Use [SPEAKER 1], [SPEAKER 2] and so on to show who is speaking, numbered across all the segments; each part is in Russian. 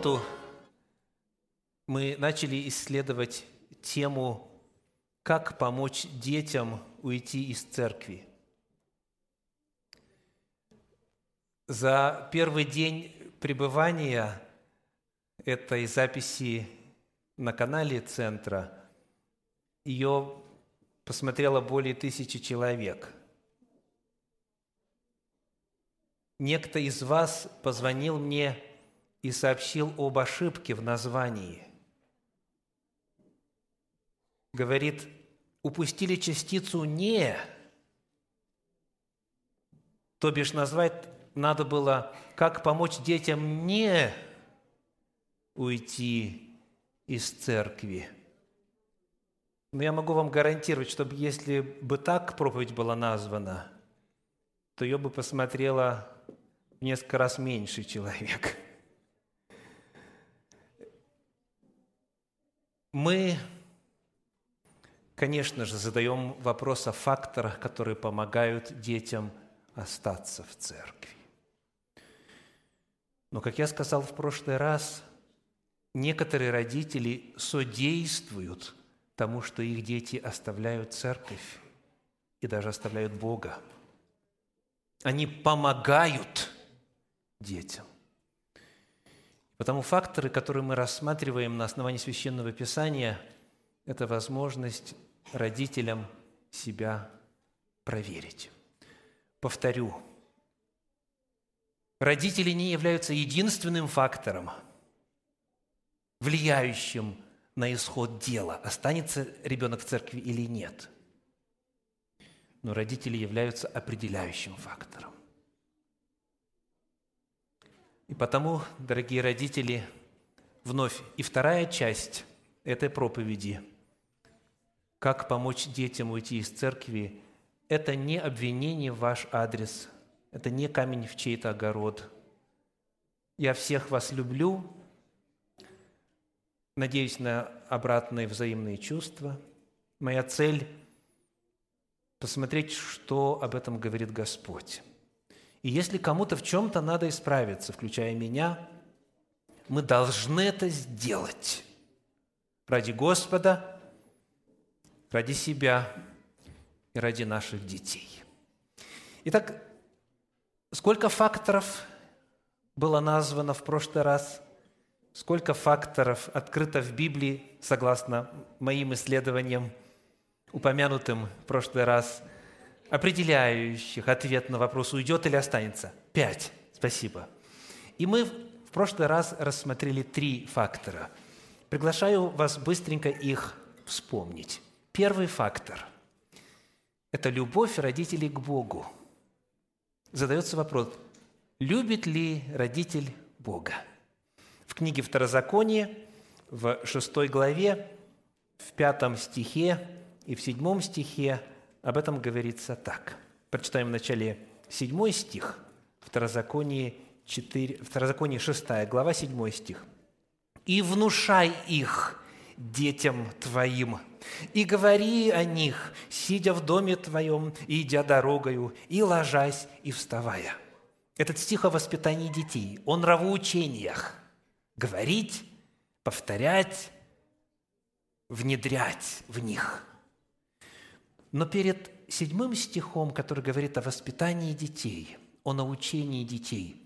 [SPEAKER 1] субботу мы начали исследовать тему «Как помочь детям уйти из церкви». За первый день пребывания этой записи на канале Центра ее посмотрело более тысячи человек. Некто из вас позвонил мне и сообщил об ошибке в названии. Говорит, упустили частицу «не», то бишь назвать надо было, как помочь детям не уйти из церкви. Но я могу вам гарантировать, чтобы если бы так проповедь была названа, то ее бы посмотрела несколько раз меньше человек – Мы, конечно же, задаем вопрос о факторах, которые помогают детям остаться в церкви. Но, как я сказал в прошлый раз, некоторые родители содействуют тому, что их дети оставляют церковь и даже оставляют Бога. Они помогают детям. Потому факторы, которые мы рассматриваем на основании Священного Писания, это возможность родителям себя проверить. Повторю, родители не являются единственным фактором, влияющим на исход дела, останется ребенок в церкви или нет. Но родители являются определяющим фактором. И потому, дорогие родители, вновь и вторая часть этой проповеди «Как помочь детям уйти из церкви» – это не обвинение в ваш адрес, это не камень в чей-то огород. Я всех вас люблю, надеюсь на обратные взаимные чувства. Моя цель – посмотреть, что об этом говорит Господь. И если кому-то в чем-то надо исправиться, включая меня, мы должны это сделать ради Господа, ради себя и ради наших детей. Итак, сколько факторов было названо в прошлый раз? Сколько факторов открыто в Библии, согласно моим исследованиям, упомянутым в прошлый раз – определяющих ответ на вопрос, уйдет или останется? Пять. Спасибо. И мы в прошлый раз рассмотрели три фактора. Приглашаю вас быстренько их вспомнить. Первый фактор – это любовь родителей к Богу. Задается вопрос, любит ли родитель Бога? В книге Второзаконие, в шестой главе, в пятом стихе и в седьмом стихе об этом говорится так. Прочитаем в начале 7 стих, Второзаконие, 4, Второзаконие 6 глава, 7 стих. «И внушай их детям твоим, и говори о них, сидя в доме твоем, и идя дорогою, и ложась, и вставая». Этот стих о воспитании детей, о нравоучениях. Говорить, повторять, внедрять в них – но перед седьмым стихом, который говорит о воспитании детей, о научении детей,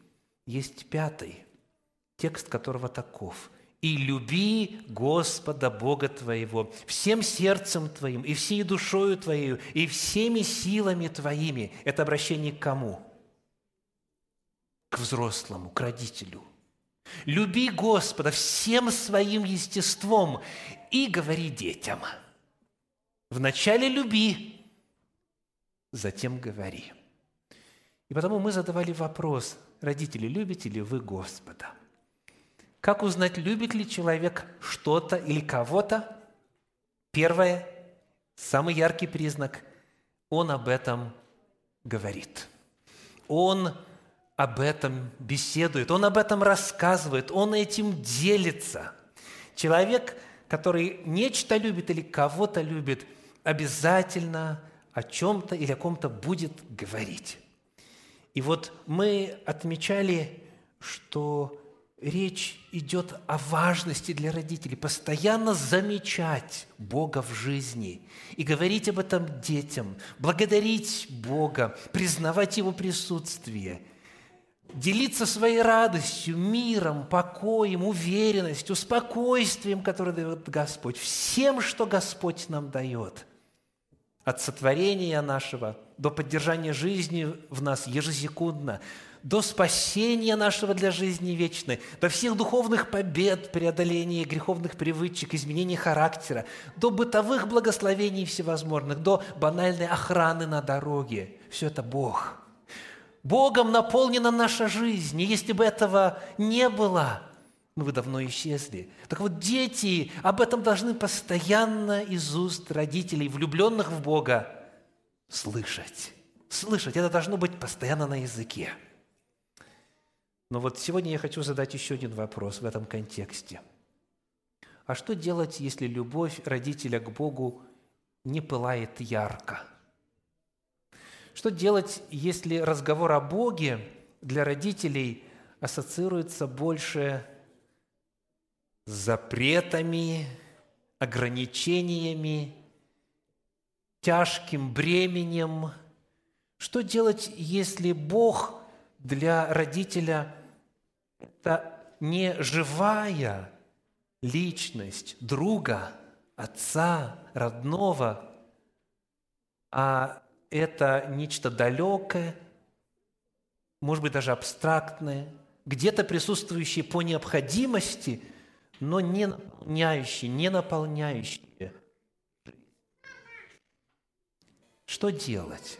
[SPEAKER 1] есть пятый, текст которого таков – и люби Господа Бога твоего всем сердцем твоим, и всей душою твоей, и всеми силами твоими. Это обращение к кому? К взрослому, к родителю. Люби Господа всем своим естеством и говори детям – Вначале люби, затем говори. И потому мы задавали вопрос, родители, любите ли вы Господа? Как узнать, любит ли человек что-то или кого-то? Первое, самый яркий признак, он об этом говорит. Он об этом беседует, он об этом рассказывает, он этим делится. Человек, который нечто любит или кого-то любит, обязательно о чем-то или о ком-то будет говорить. И вот мы отмечали, что речь идет о важности для родителей постоянно замечать Бога в жизни и говорить об этом детям, благодарить Бога, признавать Его присутствие, делиться своей радостью, миром, покоем, уверенностью, спокойствием, которое дает Господь, всем, что Господь нам дает, от сотворения нашего до поддержания жизни в нас ежесекундно – до спасения нашего для жизни вечной, до всех духовных побед, преодоления греховных привычек, изменения характера, до бытовых благословений всевозможных, до банальной охраны на дороге. Все это Бог. Богом наполнена наша жизнь, и если бы этого не было, мы бы давно исчезли. Так вот, дети об этом должны постоянно из уст родителей, влюбленных в Бога, слышать. Слышать. Это должно быть постоянно на языке. Но вот сегодня я хочу задать еще один вопрос в этом контексте. А что делать, если любовь родителя к Богу не пылает ярко? Что делать, если разговор о Боге для родителей ассоциируется больше запретами, ограничениями, тяжким бременем? Что делать, если Бог для родителя – это не живая личность друга, отца, родного, а это нечто далекое, может быть, даже абстрактное, где-то присутствующее по необходимости, но не наполняющее, не наполняющее. Что делать?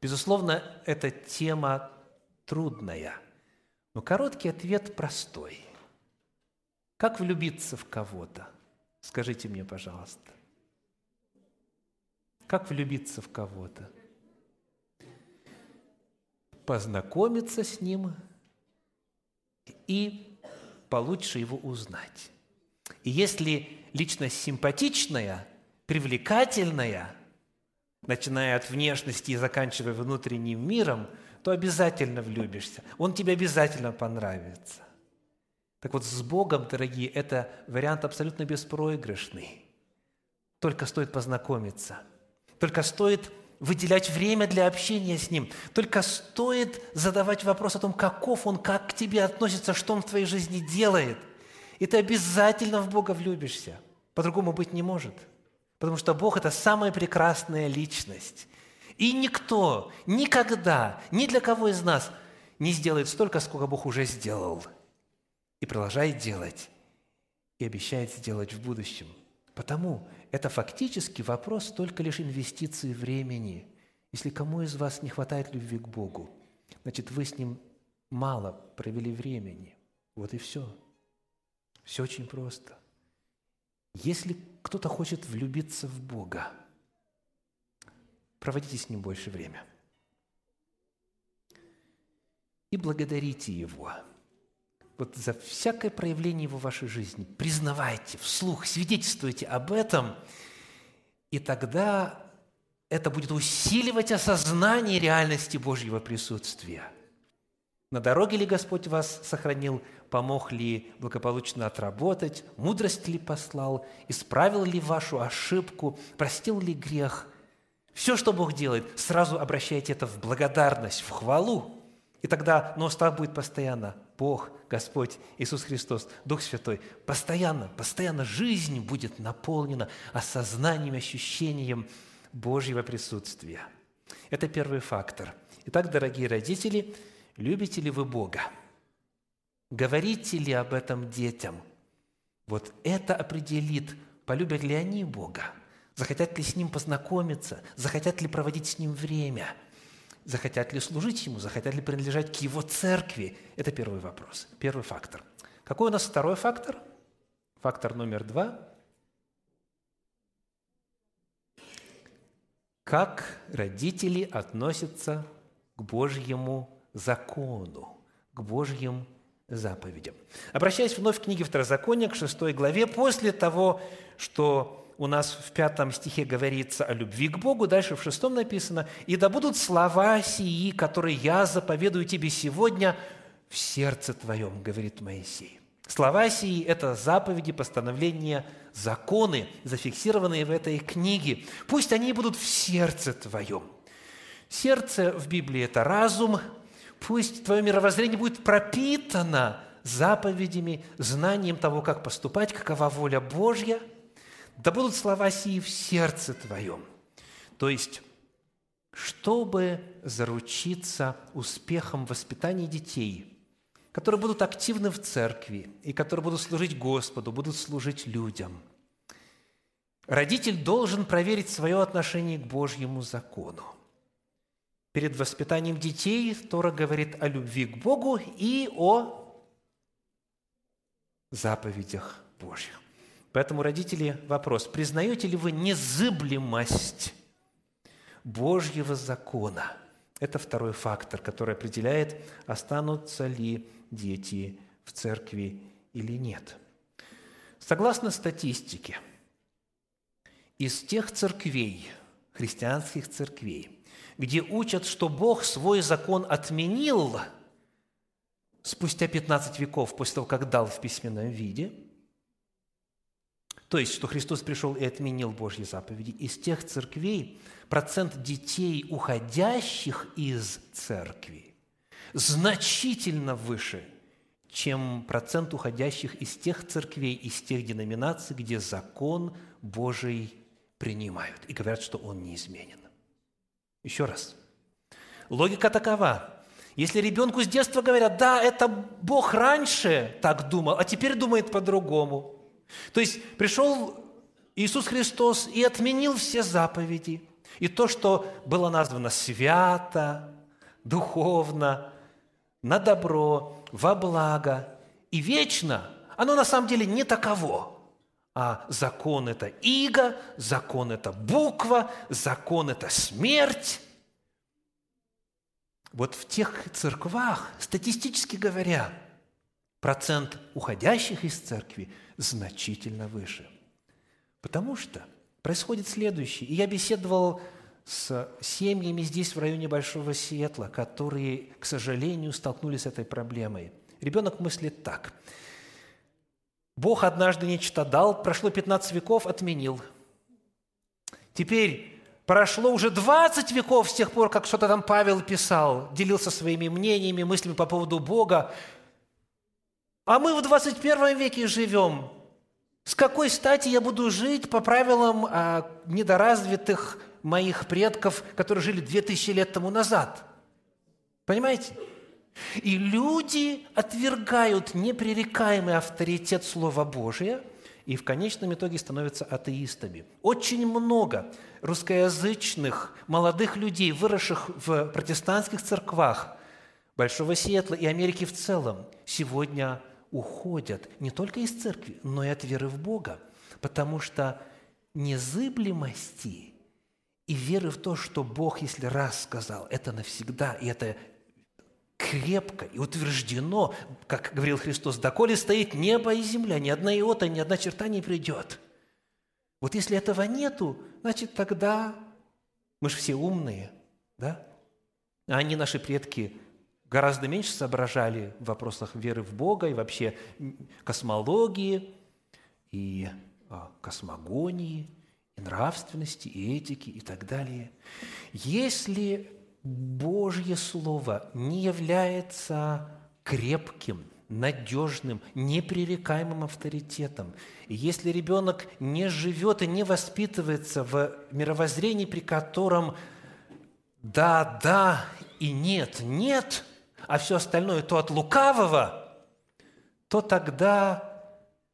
[SPEAKER 1] Безусловно, эта тема трудная – но короткий ответ простой. Как влюбиться в кого-то? Скажите мне, пожалуйста. Как влюбиться в кого-то? Познакомиться с ним и получше его узнать. И если личность симпатичная, привлекательная, начиная от внешности и заканчивая внутренним миром – то обязательно влюбишься. Он тебе обязательно понравится. Так вот, с Богом, дорогие, это вариант абсолютно беспроигрышный. Только стоит познакомиться. Только стоит выделять время для общения с Ним. Только стоит задавать вопрос о том, каков Он, как к тебе относится, что Он в твоей жизни делает. И ты обязательно в Бога влюбишься. По-другому быть не может. Потому что Бог – это самая прекрасная личность. И никто никогда, ни для кого из нас не сделает столько, сколько Бог уже сделал. И продолжает делать. И обещает сделать в будущем. Потому это фактически вопрос только лишь инвестиции времени. Если кому из вас не хватает любви к Богу, значит, вы с Ним мало провели времени. Вот и все. Все очень просто. Если кто-то хочет влюбиться в Бога, проводите с Ним больше время. И благодарите Его. Вот за всякое проявление Его в вашей жизни. Признавайте вслух, свидетельствуйте об этом, и тогда это будет усиливать осознание реальности Божьего присутствия. На дороге ли Господь вас сохранил, помог ли благополучно отработать, мудрость ли послал, исправил ли вашу ошибку, простил ли грех – все, что Бог делает, сразу обращайте это в благодарность, в хвалу. И тогда на устах будет постоянно Бог, Господь, Иисус Христос, Дух Святой. Постоянно, постоянно жизнь будет наполнена осознанием, ощущением Божьего присутствия. Это первый фактор. Итак, дорогие родители, любите ли вы Бога? Говорите ли об этом детям? Вот это определит, полюбят ли они Бога – Захотят ли с Ним познакомиться? Захотят ли проводить с Ним время? Захотят ли служить Ему? Захотят ли принадлежать к Его церкви? Это первый вопрос, первый фактор. Какой у нас второй фактор? Фактор номер два. Как родители относятся к Божьему закону, к Божьим заповедям. Обращаясь вновь к книге Второзакония, к шестой главе, после того, что у нас в пятом стихе говорится о любви к Богу, дальше в шестом написано, «И да будут слова сии, которые я заповедую тебе сегодня, в сердце твоем, говорит Моисей. Слова сии – это заповеди, постановления, законы, зафиксированные в этой книге. Пусть они будут в сердце твоем. Сердце в Библии – это разум. Пусть твое мировоззрение будет пропитано заповедями, знанием того, как поступать, какова воля Божья. Да будут слова сии в сердце твоем. То есть, чтобы заручиться успехом в воспитании детей – которые будут активны в церкви и которые будут служить Господу, будут служить людям. Родитель должен проверить свое отношение к Божьему закону. Перед воспитанием детей Тора говорит о любви к Богу и о заповедях Божьих. Поэтому, родители, вопрос, признаете ли вы незыблемость Божьего закона? Это второй фактор, который определяет, останутся ли дети в церкви или нет. Согласно статистике, из тех церквей, христианских церквей, где учат, что Бог свой закон отменил спустя 15 веков после того, как дал в письменном виде, то есть, что Христос пришел и отменил Божьи заповеди, из тех церквей процент детей, уходящих из церкви, значительно выше, чем процент уходящих из тех церквей, из тех деноминаций, где закон Божий принимают и говорят, что он неизменен. Еще раз. Логика такова. Если ребенку с детства говорят, да, это Бог раньше так думал, а теперь думает по-другому. То есть пришел Иисус Христос и отменил все заповеди. И то, что было названо свято, духовно, на добро, во благо и вечно, оно на самом деле не таково. А закон – это иго, закон – это буква, закон – это смерть. Вот в тех церквах, статистически говоря, процент уходящих из церкви значительно выше. Потому что происходит следующее. И я беседовал с семьями здесь, в районе Большого Сиэтла, которые, к сожалению, столкнулись с этой проблемой. Ребенок мыслит так. Бог однажды нечто дал, прошло 15 веков, отменил. Теперь прошло уже 20 веков с тех пор, как что-то там Павел писал, делился своими мнениями, мыслями по поводу Бога. А мы в 21 веке живем. С какой стати я буду жить по правилам а, недоразвитых моих предков, которые жили две тысячи лет тому назад. Понимаете? И люди отвергают непререкаемый авторитет Слова Божия и в конечном итоге становятся атеистами. Очень много русскоязычных молодых людей, выросших в протестантских церквах Большого Сиэтла и Америки в целом, сегодня уходят не только из церкви, но и от веры в Бога, потому что незыблемости – и веры в то, что Бог, если раз сказал, это навсегда, и это крепко и утверждено, как говорил Христос, доколе стоит небо и земля, ни одна иота, ни одна черта не придет. Вот если этого нету, значит, тогда мы же все умные, да? А они, наши предки, гораздо меньше соображали в вопросах веры в Бога и вообще космологии и а, космогонии – нравственности, и этики и так далее. Если Божье Слово не является крепким, надежным, непререкаемым авторитетом. И если ребенок не живет и не воспитывается в мировоззрении, при котором да, да и нет, нет, а все остальное то от лукавого, то тогда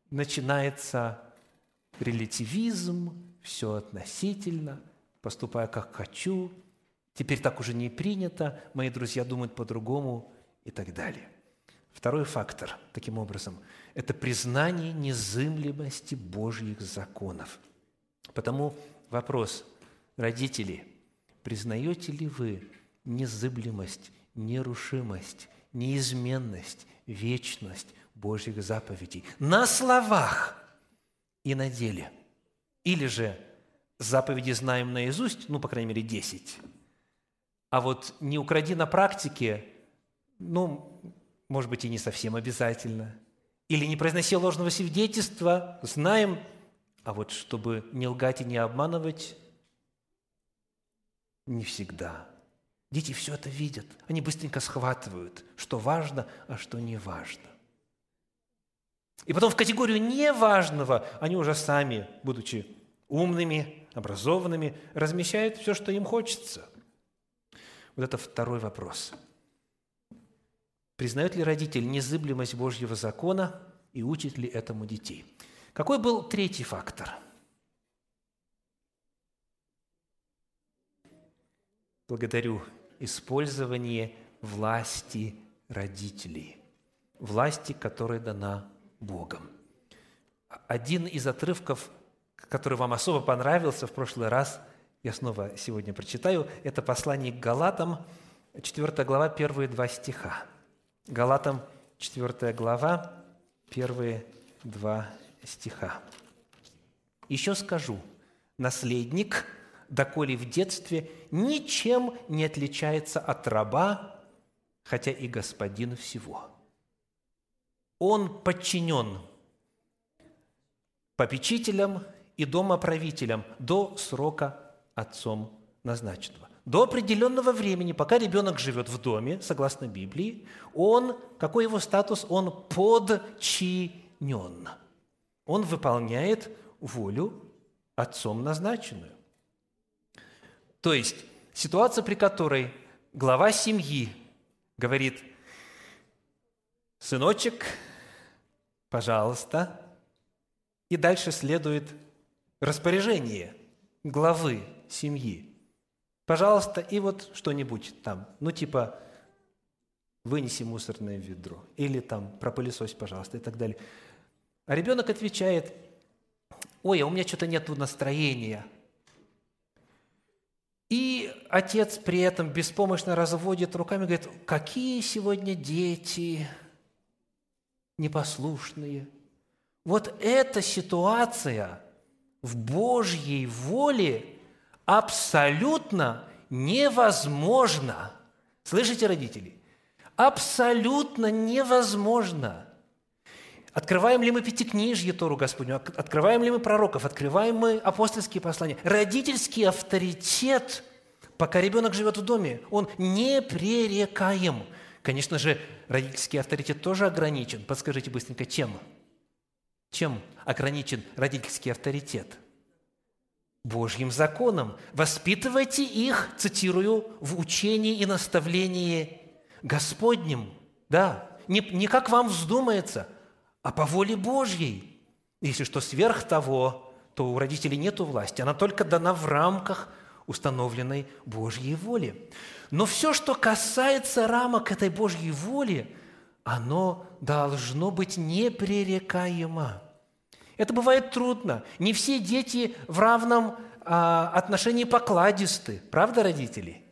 [SPEAKER 1] начинается релятивизм, все относительно, поступаю как хочу, теперь так уже не принято, мои друзья думают по-другому и так далее. Второй фактор, таким образом, это признание незымлемости Божьих законов. Потому вопрос, родители, признаете ли вы незыблемость, нерушимость, неизменность, вечность Божьих заповедей на словах и на деле – или же заповеди знаем наизусть, ну, по крайней мере, 10. А вот не укради на практике, ну, может быть, и не совсем обязательно. Или не произноси ложного свидетельства, знаем, а вот чтобы не лгать и не обманывать, не всегда. Дети все это видят. Они быстренько схватывают, что важно, а что не важно. И потом в категорию неважного они уже сами, будучи умными, образованными, размещают все, что им хочется. Вот это второй вопрос. Признает ли родитель незыблемость Божьего закона и учит ли этому детей? Какой был третий фактор? Благодарю использование власти родителей, власти, которая дана Богом. Один из отрывков, который вам особо понравился в прошлый раз, я снова сегодня прочитаю, это послание к Галатам, 4 глава, первые два стиха. Галатам, 4 глава, первые два стиха. «Еще скажу, наследник, доколе в детстве, ничем не отличается от раба, хотя и господин всего» он подчинен попечителям и домоправителям до срока отцом назначенного. До определенного времени, пока ребенок живет в доме, согласно Библии, он, какой его статус? Он подчинен. Он выполняет волю отцом назначенную. То есть ситуация, при которой глава семьи говорит, сыночек, пожалуйста. И дальше следует распоряжение главы семьи. Пожалуйста, и вот что-нибудь там, ну типа вынеси мусорное ведро, или там пропылесось, пожалуйста, и так далее. А ребенок отвечает, ой, а у меня что-то нет настроения. И отец при этом беспомощно разводит руками, говорит, какие сегодня дети, непослушные. Вот эта ситуация в Божьей воле абсолютно невозможна. Слышите, родители? Абсолютно невозможно. Открываем ли мы Пятикнижье Тору Господню, открываем ли мы пророков, открываем мы апостольские послания. Родительский авторитет, пока ребенок живет в доме, он непререкаем – Конечно же, родительский авторитет тоже ограничен. Подскажите быстренько, чем? Чем ограничен родительский авторитет? Божьим законом. Воспитывайте их, цитирую, в учении и наставлении Господнем. Да, не, не как вам вздумается, а по воле Божьей. Если что сверх того, то у родителей нет власти. Она только дана в рамках установленной Божьей воли. Но все, что касается рамок этой Божьей воли, оно должно быть непререкаемо. Это бывает трудно. Не все дети в равном а, отношении покладисты. Правда, родители?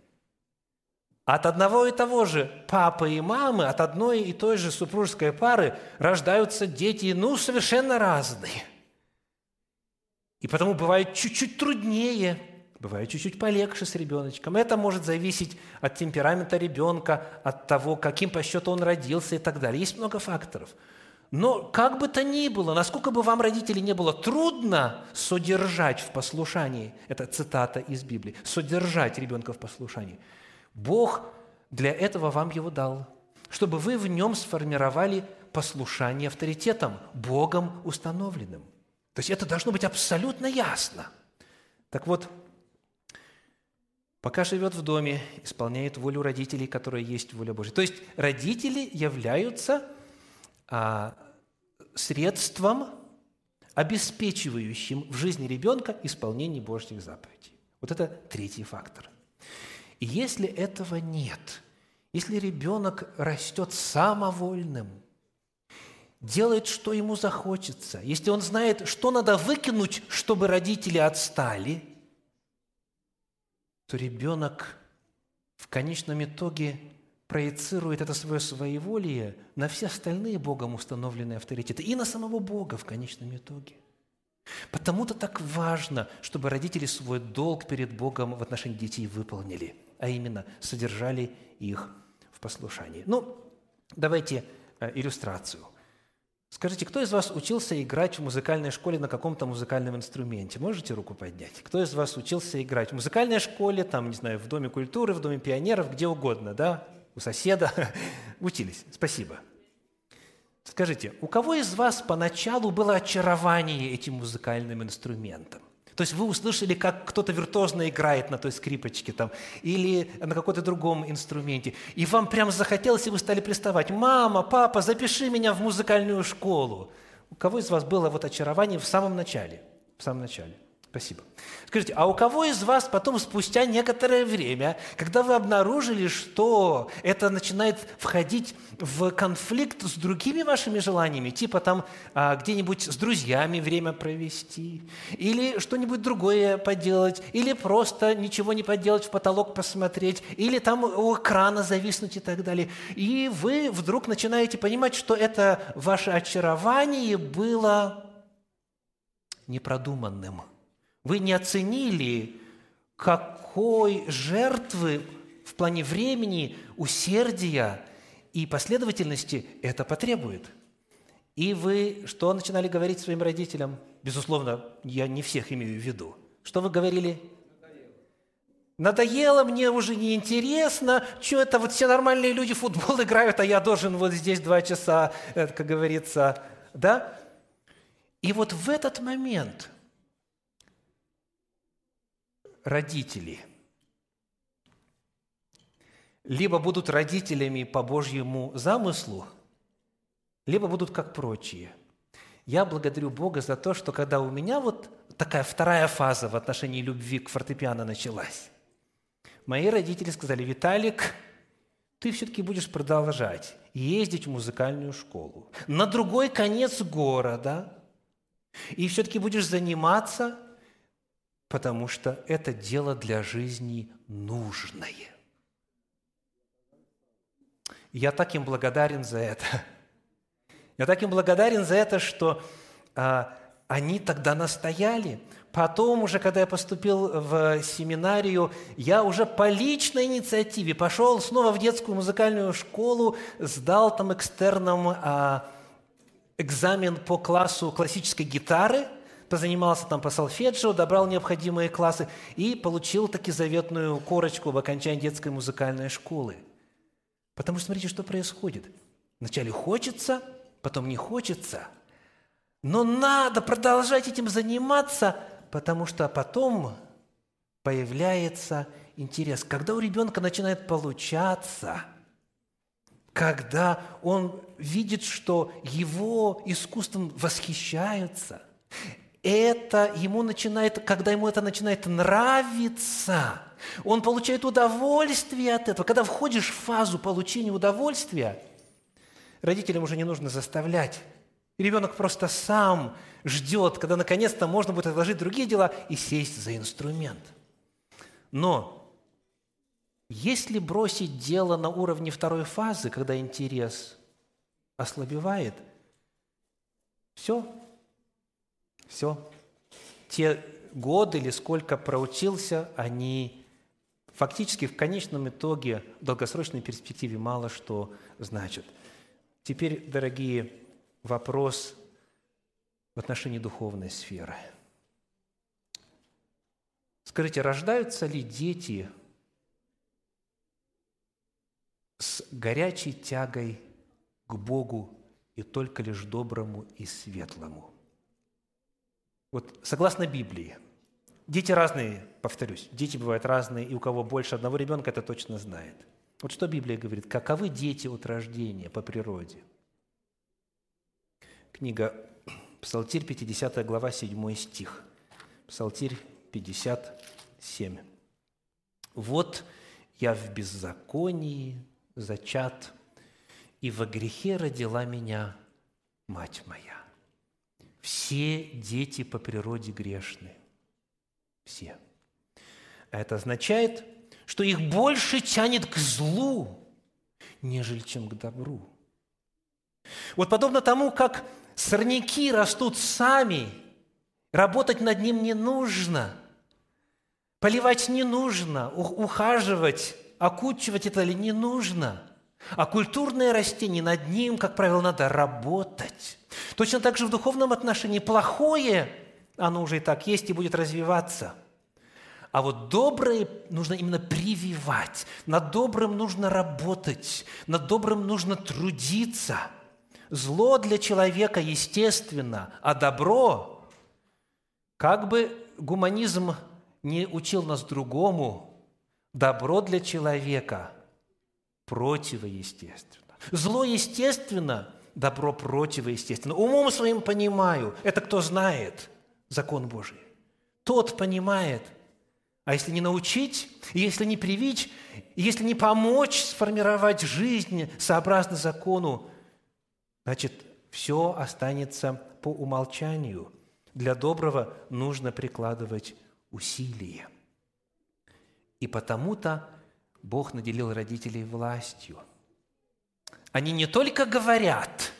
[SPEAKER 1] От одного и того же папы и мамы, от одной и той же супружеской пары рождаются дети, ну, совершенно разные. И потому бывает чуть-чуть труднее – Бывает чуть-чуть полегче с ребеночком. Это может зависеть от темперамента ребенка, от того, каким по счету он родился и так далее. Есть много факторов. Но как бы то ни было, насколько бы вам, родители, не было трудно содержать в послушании, это цитата из Библии, содержать ребенка в послушании, Бог для этого вам его дал, чтобы вы в нем сформировали послушание авторитетом, Богом установленным. То есть это должно быть абсолютно ясно. Так вот, пока живет в доме, исполняет волю родителей, которая есть воля Божья. То есть родители являются а, средством, обеспечивающим в жизни ребенка исполнение Божьих заповедей. Вот это третий фактор. Если этого нет, если ребенок растет самовольным, делает, что ему захочется, если он знает, что надо выкинуть, чтобы родители отстали – то ребенок в конечном итоге проецирует это свое своеволие на все остальные Богом установленные авторитеты и на самого Бога в конечном итоге. Потому-то так важно, чтобы родители свой долг перед Богом в отношении детей выполнили, а именно содержали их в послушании. Ну, Давайте э, иллюстрацию. Скажите, кто из вас учился играть в музыкальной школе на каком-то музыкальном инструменте? Можете руку поднять? Кто из вас учился играть в музыкальной школе, там, не знаю, в Доме культуры, в Доме пионеров, где угодно, да? У соседа? Учились. Спасибо. Скажите, у кого из вас поначалу было очарование этим музыкальным инструментом? То есть вы услышали, как кто-то виртуозно играет на той скрипочке там, или на каком-то другом инструменте, и вам прям захотелось, и вы стали приставать, «Мама, папа, запиши меня в музыкальную школу». У кого из вас было вот очарование в самом начале? В самом начале. Спасибо. Скажите, а у кого из вас потом, спустя некоторое время, когда вы обнаружили, что это начинает входить в конфликт с другими вашими желаниями, типа там а, где-нибудь с друзьями время провести, или что-нибудь другое поделать, или просто ничего не поделать, в потолок посмотреть, или там у экрана зависнуть и так далее, и вы вдруг начинаете понимать, что это ваше очарование было непродуманным – вы не оценили, какой жертвы в плане времени, усердия и последовательности это потребует. И вы что начинали говорить своим родителям? Безусловно, я не всех имею в виду. Что вы говорили? Надоело, мне уже неинтересно, что это вот все нормальные люди футбол играют, а я должен вот здесь два часа, как говорится, да? И вот в этот момент – родители. Либо будут родителями по Божьему замыслу, либо будут как прочие. Я благодарю Бога за то, что когда у меня вот такая вторая фаза в отношении любви к фортепиано началась, мои родители сказали, Виталик, ты все-таки будешь продолжать ездить в музыкальную школу. На другой конец города, и все-таки будешь заниматься потому что это дело для жизни нужное. Я так им благодарен за это. Я так им благодарен за это, что а, они тогда настояли. Потом уже, когда я поступил в семинарию, я уже по личной инициативе пошел снова в детскую музыкальную школу, сдал там экстерном а, экзамен по классу классической гитары – позанимался там по солфеджио, добрал необходимые классы и получил таки заветную корочку в окончании детской музыкальной школы. Потому что смотрите, что происходит. Вначале хочется, потом не хочется. Но надо продолжать этим заниматься, потому что потом появляется интерес. Когда у ребенка начинает получаться, когда он видит, что его искусством восхищаются, это ему начинает, когда ему это начинает нравиться, он получает удовольствие от этого. Когда входишь в фазу получения удовольствия, родителям уже не нужно заставлять. ребенок просто сам ждет, когда наконец-то можно будет отложить другие дела и сесть за инструмент. Но если бросить дело на уровне второй фазы, когда интерес ослабевает, все, все. Те годы или сколько проучился, они фактически в конечном итоге, в долгосрочной перспективе мало что значат. Теперь, дорогие, вопрос в отношении духовной сферы. Скажите, рождаются ли дети с горячей тягой к Богу и только лишь доброму и светлому? Вот согласно Библии, дети разные, повторюсь, дети бывают разные, и у кого больше одного ребенка, это точно знает. Вот что Библия говорит, каковы дети от рождения по природе? Книга Псалтирь, 50 глава, 7 стих. Псалтирь 57. «Вот я в беззаконии зачат, и во грехе родила меня мать моя». Все дети по природе грешны. Все. А это означает, что их больше тянет к злу, нежели чем к добру. Вот подобно тому, как сорняки растут сами, работать над ним не нужно, поливать не нужно, ухаживать, окучивать это не нужно. А культурное растение, над ним, как правило, надо работать. Точно так же в духовном отношении плохое, оно уже и так есть и будет развиваться. А вот доброе нужно именно прививать. Над добрым нужно работать, над добрым нужно трудиться. Зло для человека естественно, а добро, как бы гуманизм не учил нас другому, добро для человека противоестественно. Зло естественно, добро противоестественно. Умом своим понимаю. Это кто знает закон Божий? Тот понимает. А если не научить, если не привить, если не помочь сформировать жизнь сообразно закону, значит, все останется по умолчанию. Для доброго нужно прикладывать усилия. И потому-то Бог наделил родителей властью. Они не только говорят,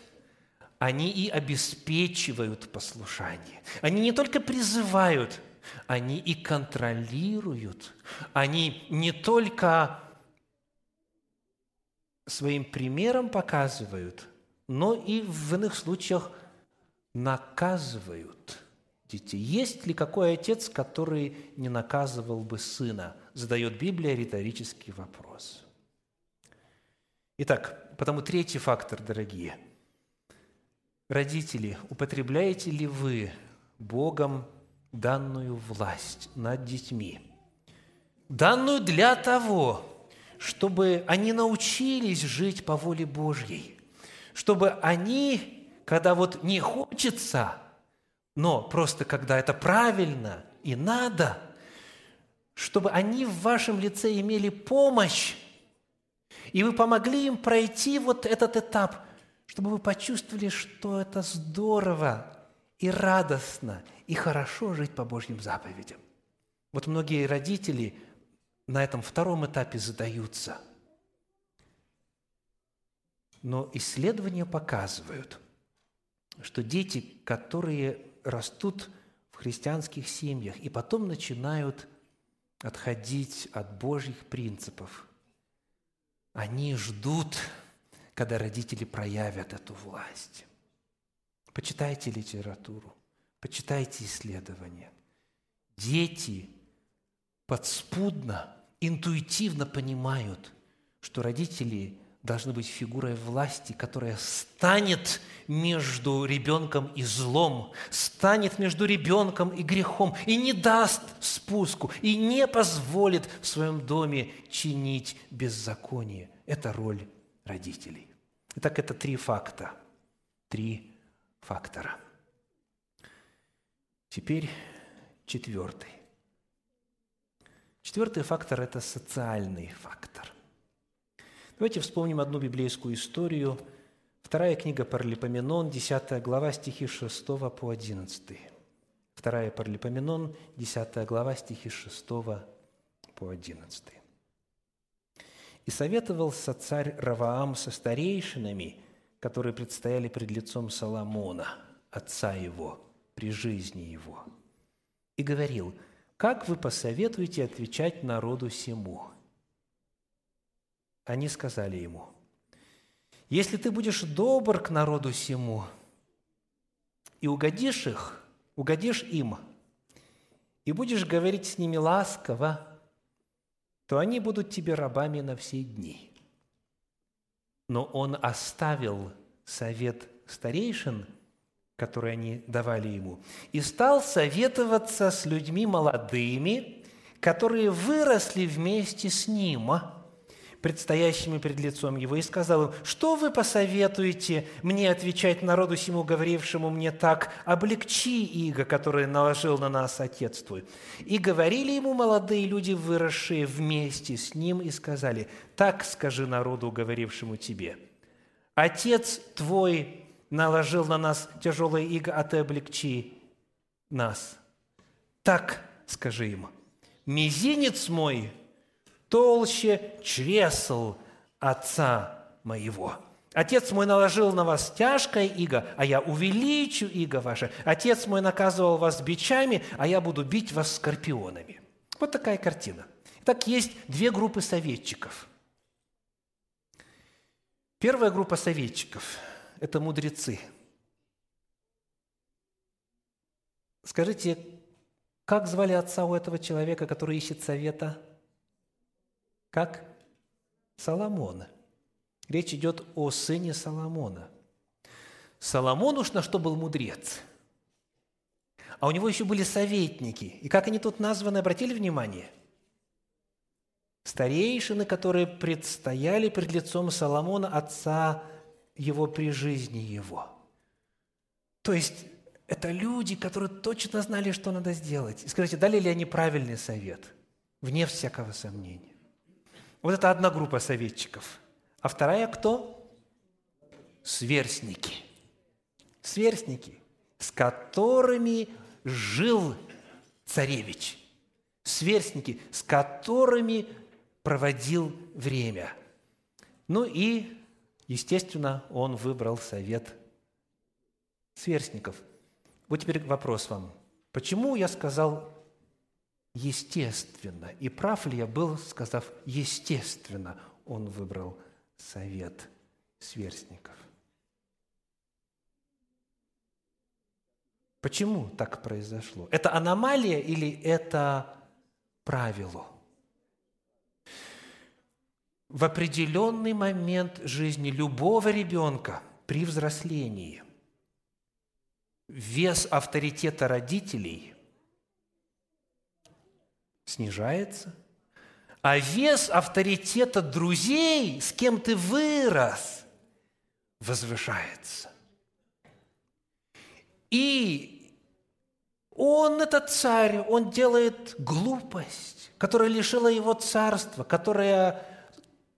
[SPEAKER 1] они и обеспечивают послушание. Они не только призывают, они и контролируют. Они не только своим примером показывают, но и в иных случаях наказывают детей. Есть ли какой отец, который не наказывал бы сына – задает Библия риторический вопрос. Итак, потому третий фактор, дорогие. Родители, употребляете ли вы Богом данную власть над детьми? Данную для того, чтобы они научились жить по воле Божьей, чтобы они, когда вот не хочется, но просто когда это правильно и надо – чтобы они в вашем лице имели помощь, и вы помогли им пройти вот этот этап, чтобы вы почувствовали, что это здорово и радостно, и хорошо жить по Божьим заповедям. Вот многие родители на этом втором этапе задаются. Но исследования показывают, что дети, которые растут в христианских семьях и потом начинают отходить от Божьих принципов. Они ждут, когда родители проявят эту власть. Почитайте литературу, почитайте исследования. Дети подспудно, интуитивно понимают, что родители должны быть фигурой власти, которая станет между ребенком и злом, станет между ребенком и грехом, и не даст спуску, и не позволит в своем доме чинить беззаконие. Это роль родителей. Итак, это три факта. Три фактора. Теперь четвертый. Четвертый фактор – это социальный фактор. Давайте вспомним одну библейскую историю. Вторая книга Паралипоменон, 10 глава, стихи 6 по 11. Вторая Паралипоменон, 10 глава, стихи 6 по 11. «И советовался царь Раваам со старейшинами, которые предстояли пред лицом Соломона, отца его, при жизни его, и говорил, «Как вы посоветуете отвечать народу сему?» Они сказали ему, «Если ты будешь добр к народу сему и угодишь их, угодишь им, и будешь говорить с ними ласково, то они будут тебе рабами на все дни». Но он оставил совет старейшин, который они давали ему, и стал советоваться с людьми молодыми, которые выросли вместе с ним – предстоящими пред лицом его, и сказал им, «Что вы посоветуете мне отвечать народу сему, говорившему мне так, облегчи иго, которое наложил на нас Отец твой?» И говорили ему молодые люди, выросшие вместе с ним, и сказали, «Так скажи народу, говорившему тебе, Отец твой наложил на нас тяжелое иго, а ты облегчи нас. Так скажи им, мизинец мой – толще чресл отца моего. Отец мой наложил на вас тяжкое иго, а я увеличу иго ваше. Отец мой наказывал вас бичами, а я буду бить вас скорпионами. Вот такая картина. Так есть две группы советчиков. Первая группа советчиков – это мудрецы. Скажите, как звали отца у этого человека, который ищет совета? Как? Соломона. Речь идет о сыне Соломона. Соломон уж на что был мудрец. А у него еще были советники. И как они тут названы, обратили внимание? Старейшины, которые предстояли пред лицом Соломона, отца его при жизни его. То есть, это люди, которые точно знали, что надо сделать. И скажите, дали ли они правильный совет? Вне всякого сомнения. Вот это одна группа советчиков. А вторая кто? Сверстники. Сверстники, с которыми жил царевич. Сверстники, с которыми проводил время. Ну и, естественно, он выбрал совет сверстников. Вот теперь вопрос вам. Почему я сказал естественно? И прав ли я был, сказав естественно, он выбрал совет сверстников? Почему так произошло? Это аномалия или это правило? В определенный момент жизни любого ребенка при взрослении вес авторитета родителей снижается, а вес авторитета друзей, с кем ты вырос, возвышается. И он, этот царь, он делает глупость, которая лишила его царства, которая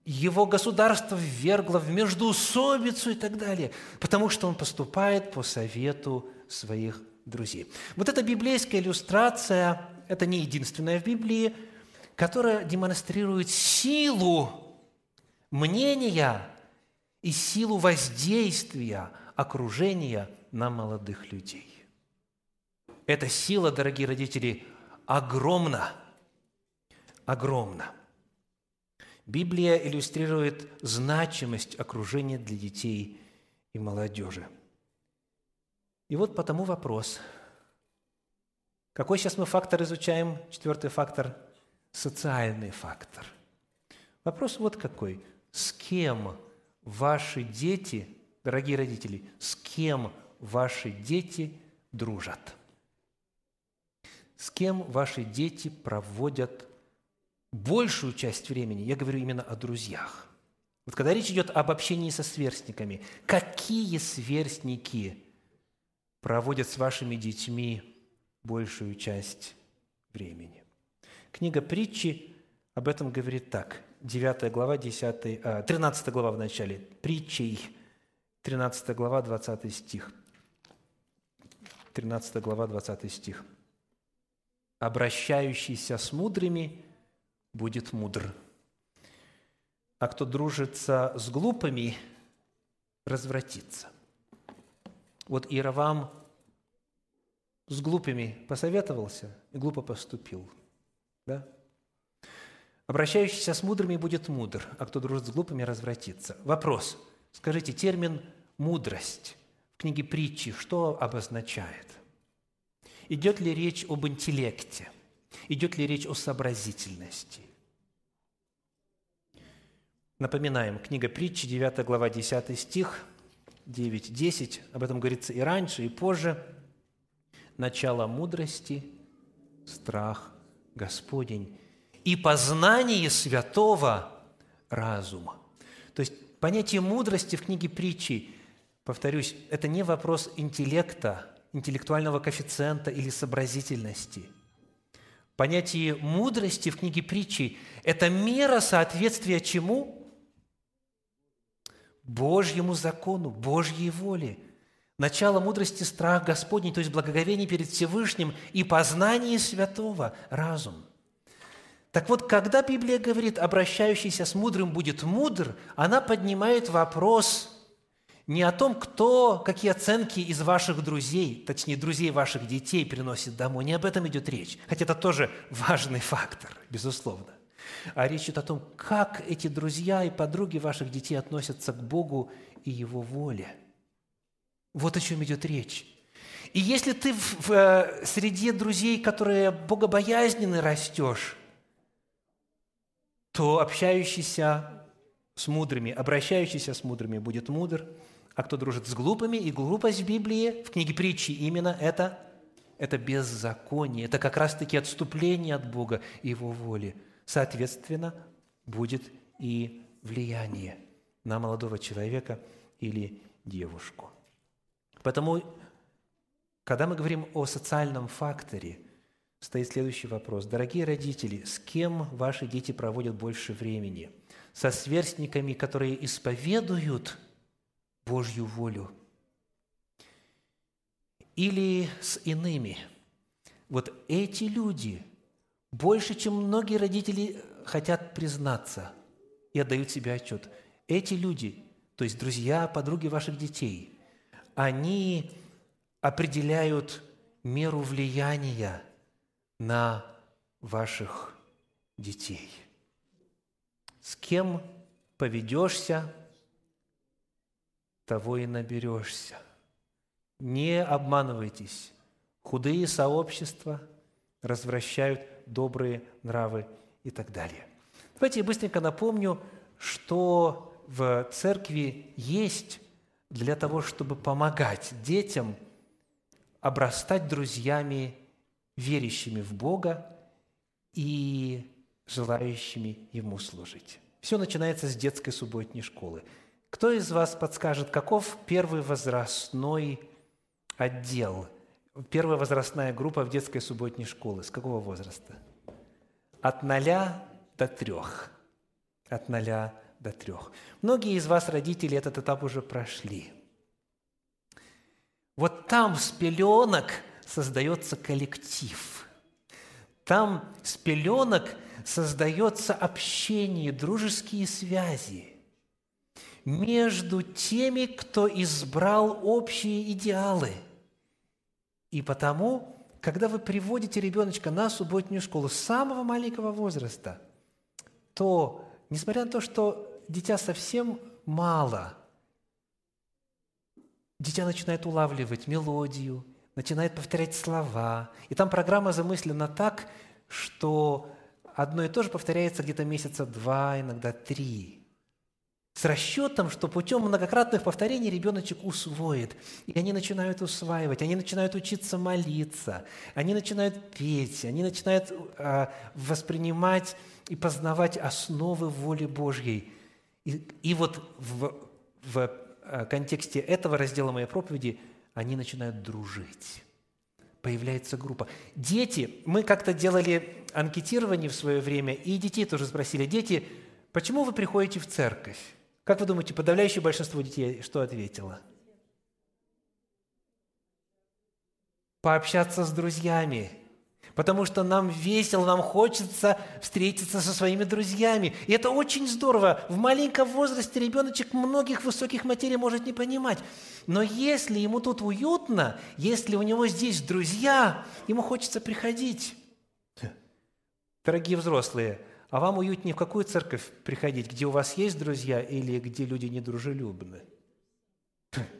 [SPEAKER 1] его государство ввергло в междуусобицу и так далее, потому что он поступает по совету своих друзей. Вот эта библейская иллюстрация, это не единственная в Библии, которая демонстрирует силу мнения и силу воздействия окружения на молодых людей. Эта сила, дорогие родители, огромна. Огромна. Библия иллюстрирует значимость окружения для детей и молодежи. И вот потому вопрос. Какой сейчас мы фактор изучаем? Четвертый фактор – социальный фактор. Вопрос вот какой. С кем ваши дети, дорогие родители, с кем ваши дети дружат? С кем ваши дети проводят большую часть времени? Я говорю именно о друзьях. Вот когда речь идет об общении со сверстниками, какие сверстники проводят с вашими детьми большую часть времени? Книга притчи об этом говорит так. 9 глава, 10, 13 глава в начале. Притчей, 13 глава, 20 стих. 13 глава, 20 стих. «Обращающийся с мудрыми будет мудр, а кто дружится с глупыми, развратится». Вот Иеровам с глупыми посоветовался и глупо поступил. Да? Обращающийся с мудрыми будет мудр, а кто дружит с глупыми, развратится. Вопрос. Скажите, термин «мудрость» в книге притчи что обозначает? Идет ли речь об интеллекте? Идет ли речь о сообразительности? Напоминаем, книга притчи, 9 глава, 10 стих, 9-10, об этом говорится и раньше, и позже. Начало мудрости – страх Господень, и познание святого разума. То есть понятие мудрости в книге притчи, повторюсь, это не вопрос интеллекта, интеллектуального коэффициента или сообразительности. Понятие мудрости в книге притчи – это мера соответствия чему? Божьему закону, Божьей воле. Начало мудрости – страх Господний, то есть благоговение перед Всевышним и познание святого – разум. Так вот, когда Библия говорит, обращающийся с мудрым будет мудр, она поднимает вопрос – не о том, кто, какие оценки из ваших друзей, точнее, друзей ваших детей приносит домой. Не об этом идет речь. Хотя это тоже важный фактор, безусловно. а речь идет о том, как эти друзья и подруги ваших детей относятся к Богу и Его воле. Вот о чем идет речь. И если ты в, в э, среде друзей, которые богобоязненны, растешь, то общающийся с мудрыми, обращающийся с мудрыми будет мудр, а кто дружит с глупыми, и глупость в Библии, в книге притчи именно это, это беззаконие, это как раз-таки отступление от Бога и Его воли. Соответственно, будет и влияние на молодого человека или девушку. Поэтому когда мы говорим о социальном факторе, стоит следующий вопрос. Дорогие родители, с кем ваши дети проводят больше времени? Со сверстниками, которые исповедуют Божью волю? Или с иными? Вот эти люди больше, чем многие родители хотят признаться и отдают себе отчет. Эти люди, то есть друзья, подруги ваших детей, они определяют меру влияния на ваших детей. С кем поведешься, того и наберешься. Не обманывайтесь. Худые сообщества развращают добрые нравы и так далее. Давайте я быстренько напомню, что в церкви есть для того, чтобы помогать детям – обрастать друзьями, верящими в Бога и желающими Ему служить. Все начинается с детской субботней школы. Кто из вас подскажет, каков первый возрастной отдел, первая возрастная группа в детской субботней школы? С какого возраста? От ноля до трех. От ноля до трех. Многие из вас, родители, этот этап уже прошли – вот там с пеленок создается коллектив. Там с пеленок создается общение, дружеские связи между теми, кто избрал общие идеалы. И потому, когда вы приводите ребеночка на субботнюю школу с самого маленького возраста, то, несмотря на то, что дитя совсем мало – дитя начинает улавливать мелодию, начинает повторять слова. И там программа замыслена так, что одно и то же повторяется где-то месяца два, иногда три. С расчетом, что путем многократных повторений ребеночек усвоит. И они начинают усваивать, они начинают учиться молиться, они начинают петь, они начинают э, воспринимать и познавать основы воли Божьей. И, и вот в, в Э, контексте этого раздела моей проповеди они начинают дружить. Появляется группа. Дети, мы как-то делали анкетирование в свое время, и детей тоже спросили, дети, почему вы приходите в церковь? Как вы думаете, подавляющее большинство детей что ответило? Пообщаться с друзьями – потому что нам весело, нам хочется встретиться со своими друзьями. И это очень здорово. В маленьком возрасте ребеночек многих высоких материй может не понимать. Но если ему тут уютно, если у него здесь друзья, ему хочется приходить. Дорогие взрослые, а вам уютнее в какую церковь приходить, где у вас есть друзья или где люди недружелюбны?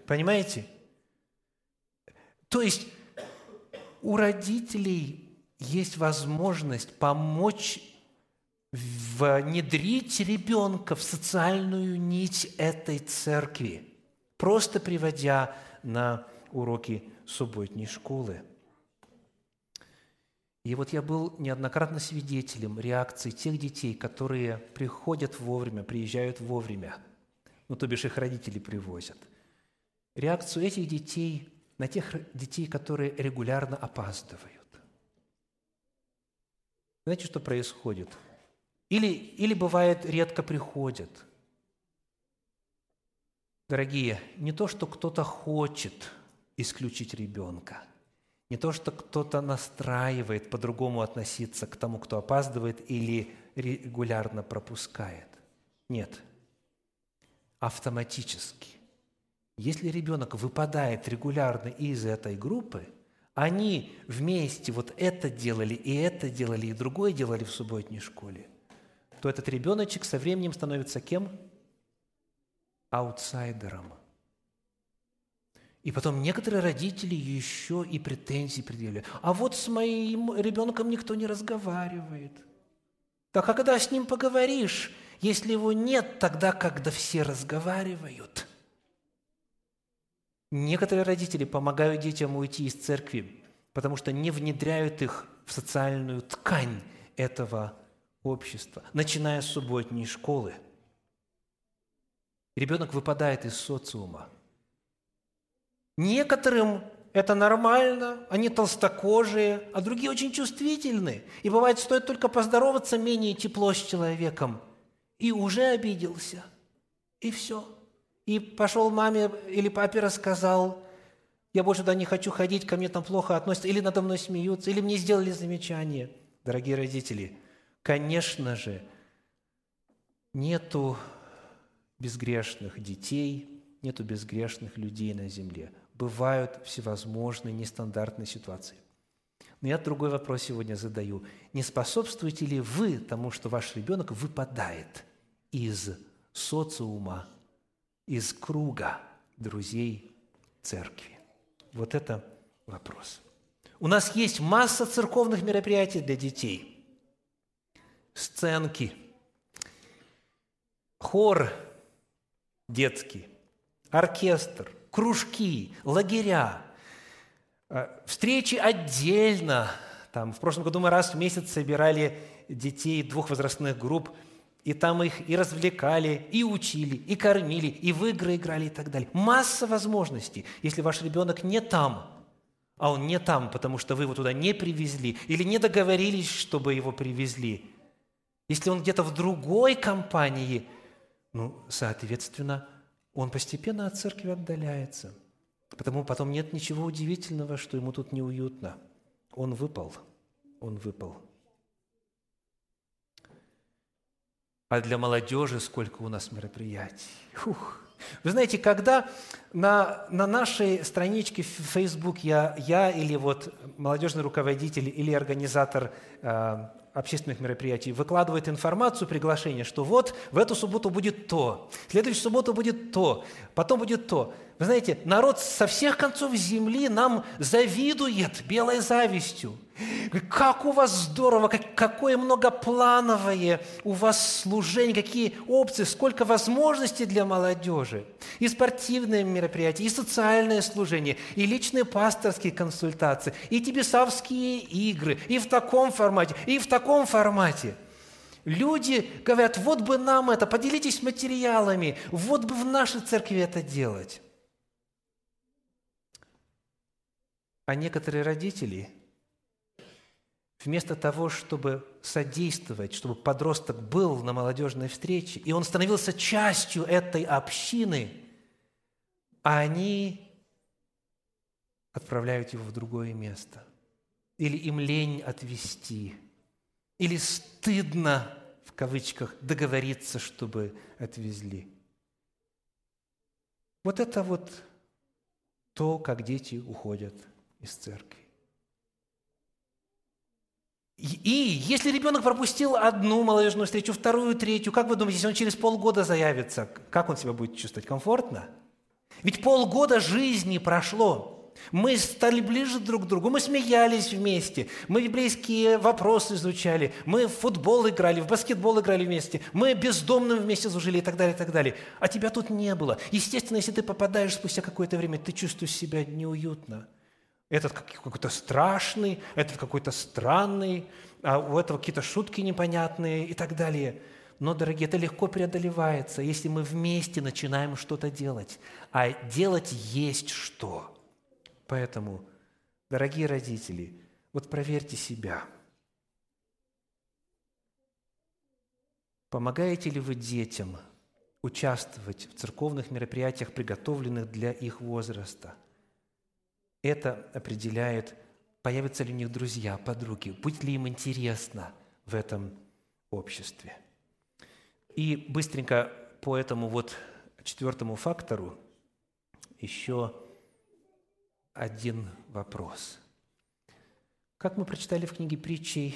[SPEAKER 1] Понимаете? То есть у родителей есть возможность помочь внедрить ребенка в социальную нить этой церкви, просто приводя на уроки субботней школы. И вот я был неоднократно свидетелем реакции тех детей, которые приходят вовремя, приезжают вовремя, ну, то бишь их родители привозят. Реакцию этих детей на тех детей, которые регулярно опаздывают. Знаете, что происходит? Или, или бывает, редко приходят. Дорогие, не то, что кто-то хочет исключить ребенка, не то, что кто-то настраивает по-другому относиться к тому, кто опаздывает или регулярно пропускает. Нет. Автоматически. Если ребенок выпадает регулярно из этой группы – они вместе вот это делали, и это делали, и другое делали в субботней школе, то этот ребеночек со временем становится кем? Аутсайдером. И потом некоторые родители еще и претензии предъявляют. А вот с моим ребенком никто не разговаривает. Так а когда с ним поговоришь, если его нет, тогда, когда все разговаривают. Некоторые родители помогают детям уйти из церкви, потому что не внедряют их в социальную ткань этого общества, начиная с субботней школы. Ребенок выпадает из социума – Некоторым это нормально, они толстокожие, а другие очень чувствительны. И бывает, стоит только поздороваться менее тепло с человеком, и уже обиделся. И все. И пошел маме или папе рассказал, я больше туда не хочу ходить, ко мне там плохо относятся, или надо мной смеются, или мне сделали замечание. Дорогие родители, конечно же, нету безгрешных детей, нету безгрешных людей на земле бывают всевозможные нестандартные ситуации. Но я другой вопрос сегодня задаю. Не способствуете ли вы тому, что ваш ребенок выпадает из социума, из круга друзей церкви? Вот это вопрос. У нас есть масса церковных мероприятий для детей. Сценки, хор детский, оркестр, кружки, лагеря, э, встречи отдельно. Там, в прошлом году мы раз в месяц собирали детей двух возрастных групп, и там их и развлекали, и учили, и кормили, и в игры играли и так далее. Масса возможностей. Если ваш ребенок не там, а он не там, потому что вы его туда не привезли, или не договорились, чтобы его привезли, если он где-то в другой компании, ну, соответственно, он постепенно от церкви отдаляется. Потому потом нет ничего удивительного, что ему тут неуютно. Он выпал, он выпал. А для молодежи сколько у нас мероприятий. Фух. Вы знаете, когда на, на нашей страничке в Facebook я, я или вот молодежный руководитель или организатор э, общественных мероприятий выкладывает информацию, приглашение, что вот в эту субботу будет то, в следующую субботу будет то, потом будет то. Вы знаете, народ со всех концов земли нам завидует белой завистью. Как у вас здорово, как, какое многоплановое у вас служение, какие опции, сколько возможностей для молодежи. И спортивные мероприятия, и социальное служение, и личные пасторские консультации, и тибисавские игры, и в таком формате, и в таком формате – Люди говорят, вот бы нам это, поделитесь материалами, вот бы в нашей церкви это делать. А некоторые родители, вместо того, чтобы содействовать, чтобы подросток был на молодежной встрече, и он становился частью этой общины, они отправляют его в другое место. Или им лень отвести, или стыдно, в кавычках, договориться, чтобы отвезли. Вот это вот то, как дети уходят – из церкви. И если ребенок пропустил одну молодежную встречу, вторую, третью, как вы думаете, если он через полгода заявится, как он себя будет чувствовать? Комфортно? Ведь полгода жизни прошло. Мы стали ближе друг к другу, мы смеялись вместе, мы библейские вопросы изучали, мы в футбол играли, в баскетбол играли вместе, мы бездомным вместе служили и так далее, и так далее. А тебя тут не было. Естественно, если ты попадаешь спустя какое-то время, ты чувствуешь себя неуютно – этот какой-то страшный, этот какой-то странный, а у этого какие-то шутки непонятные и так далее. Но, дорогие, это легко преодолевается, если мы вместе начинаем что-то делать. А делать есть что. Поэтому, дорогие родители, вот проверьте себя. Помогаете ли вы детям участвовать в церковных мероприятиях, приготовленных для их возраста – это определяет, появятся ли у них друзья, подруги, будет ли им интересно в этом обществе. И быстренько по этому вот четвертому фактору еще один вопрос. Как мы прочитали в книге притчей,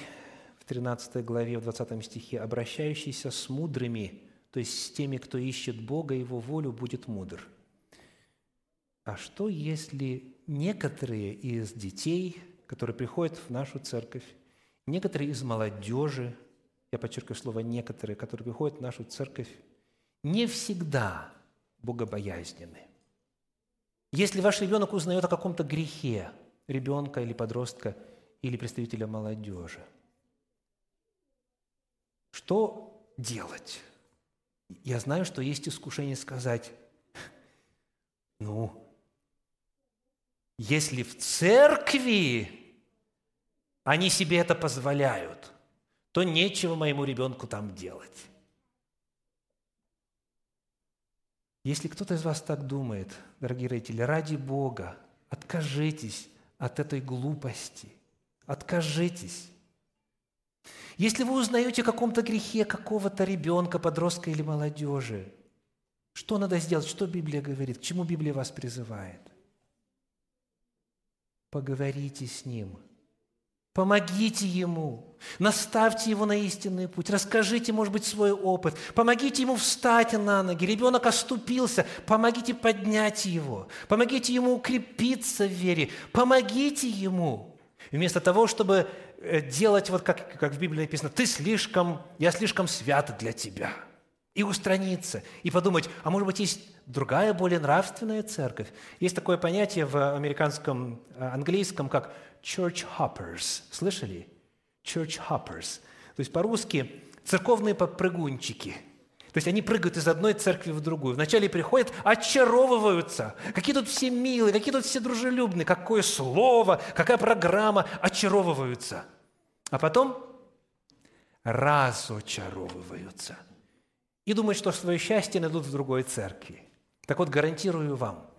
[SPEAKER 1] в 13 главе, в 20 стихе, «обращающийся с мудрыми, то есть с теми, кто ищет Бога Его волю, будет мудр». А что, если некоторые из детей, которые приходят в нашу церковь, некоторые из молодежи, я подчеркиваю слово «некоторые», которые приходят в нашу церковь, не всегда богобоязненны. Если ваш ребенок узнает о каком-то грехе ребенка или подростка или представителя молодежи, что делать? Я знаю, что есть искушение сказать, ну, если в церкви они себе это позволяют, то нечего моему ребенку там делать. Если кто-то из вас так думает, дорогие родители, ради Бога, откажитесь от этой глупости. Откажитесь. Если вы узнаете о каком-то грехе какого-то ребенка, подростка или молодежи, что надо сделать? Что Библия говорит? К чему Библия вас призывает? Поговорите с ним – Помогите ему, наставьте его на истинный путь, расскажите, может быть, свой опыт, помогите ему встать на ноги. Ребенок оступился, помогите поднять его, помогите ему укрепиться в вере, помогите ему. Вместо того, чтобы э, делать, вот как, как в Библии написано, ты слишком, я слишком свят для тебя. И устраниться, и подумать, а может быть, есть другая, более нравственная церковь. Есть такое понятие в американском, э, английском, как church hoppers. Слышали? Church hoppers. То есть по-русски церковные попрыгунчики. То есть они прыгают из одной церкви в другую. Вначале приходят, очаровываются. Какие тут все милые, какие тут все дружелюбные, какое слово, какая программа. Очаровываются. А потом разочаровываются. И думают, что свое счастье найдут в другой церкви. Так вот, гарантирую вам,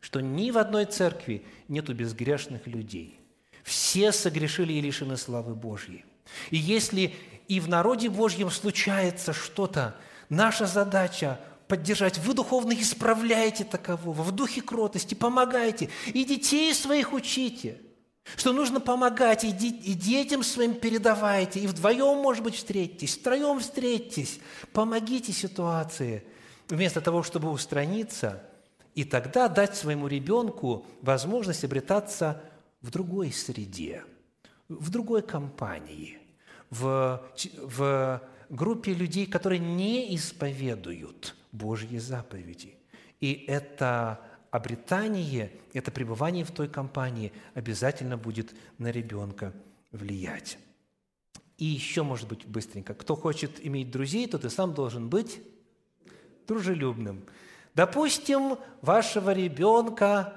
[SPEAKER 1] что ни в одной церкви нету безгрешных людей. Все согрешили и лишены славы Божьей. И если и в народе Божьем случается что-то, наша задача поддержать. Вы духовно исправляете такового, в духе кротости, помогайте. И детей своих учите, что нужно помогать, и, и детям своим передавайте. И вдвоем, может быть, встретитесь, втроем встретитесь. Помогите ситуации. Вместо того, чтобы устраниться – и тогда дать своему ребенку возможность обретаться в другой среде, в другой компании, в, в группе людей, которые не исповедуют Божьи заповеди. И это обретание, это пребывание в той компании обязательно будет на ребенка влиять. И еще, может быть, быстренько, кто хочет иметь друзей, тот и сам должен быть дружелюбным. Допустим, вашего ребенка,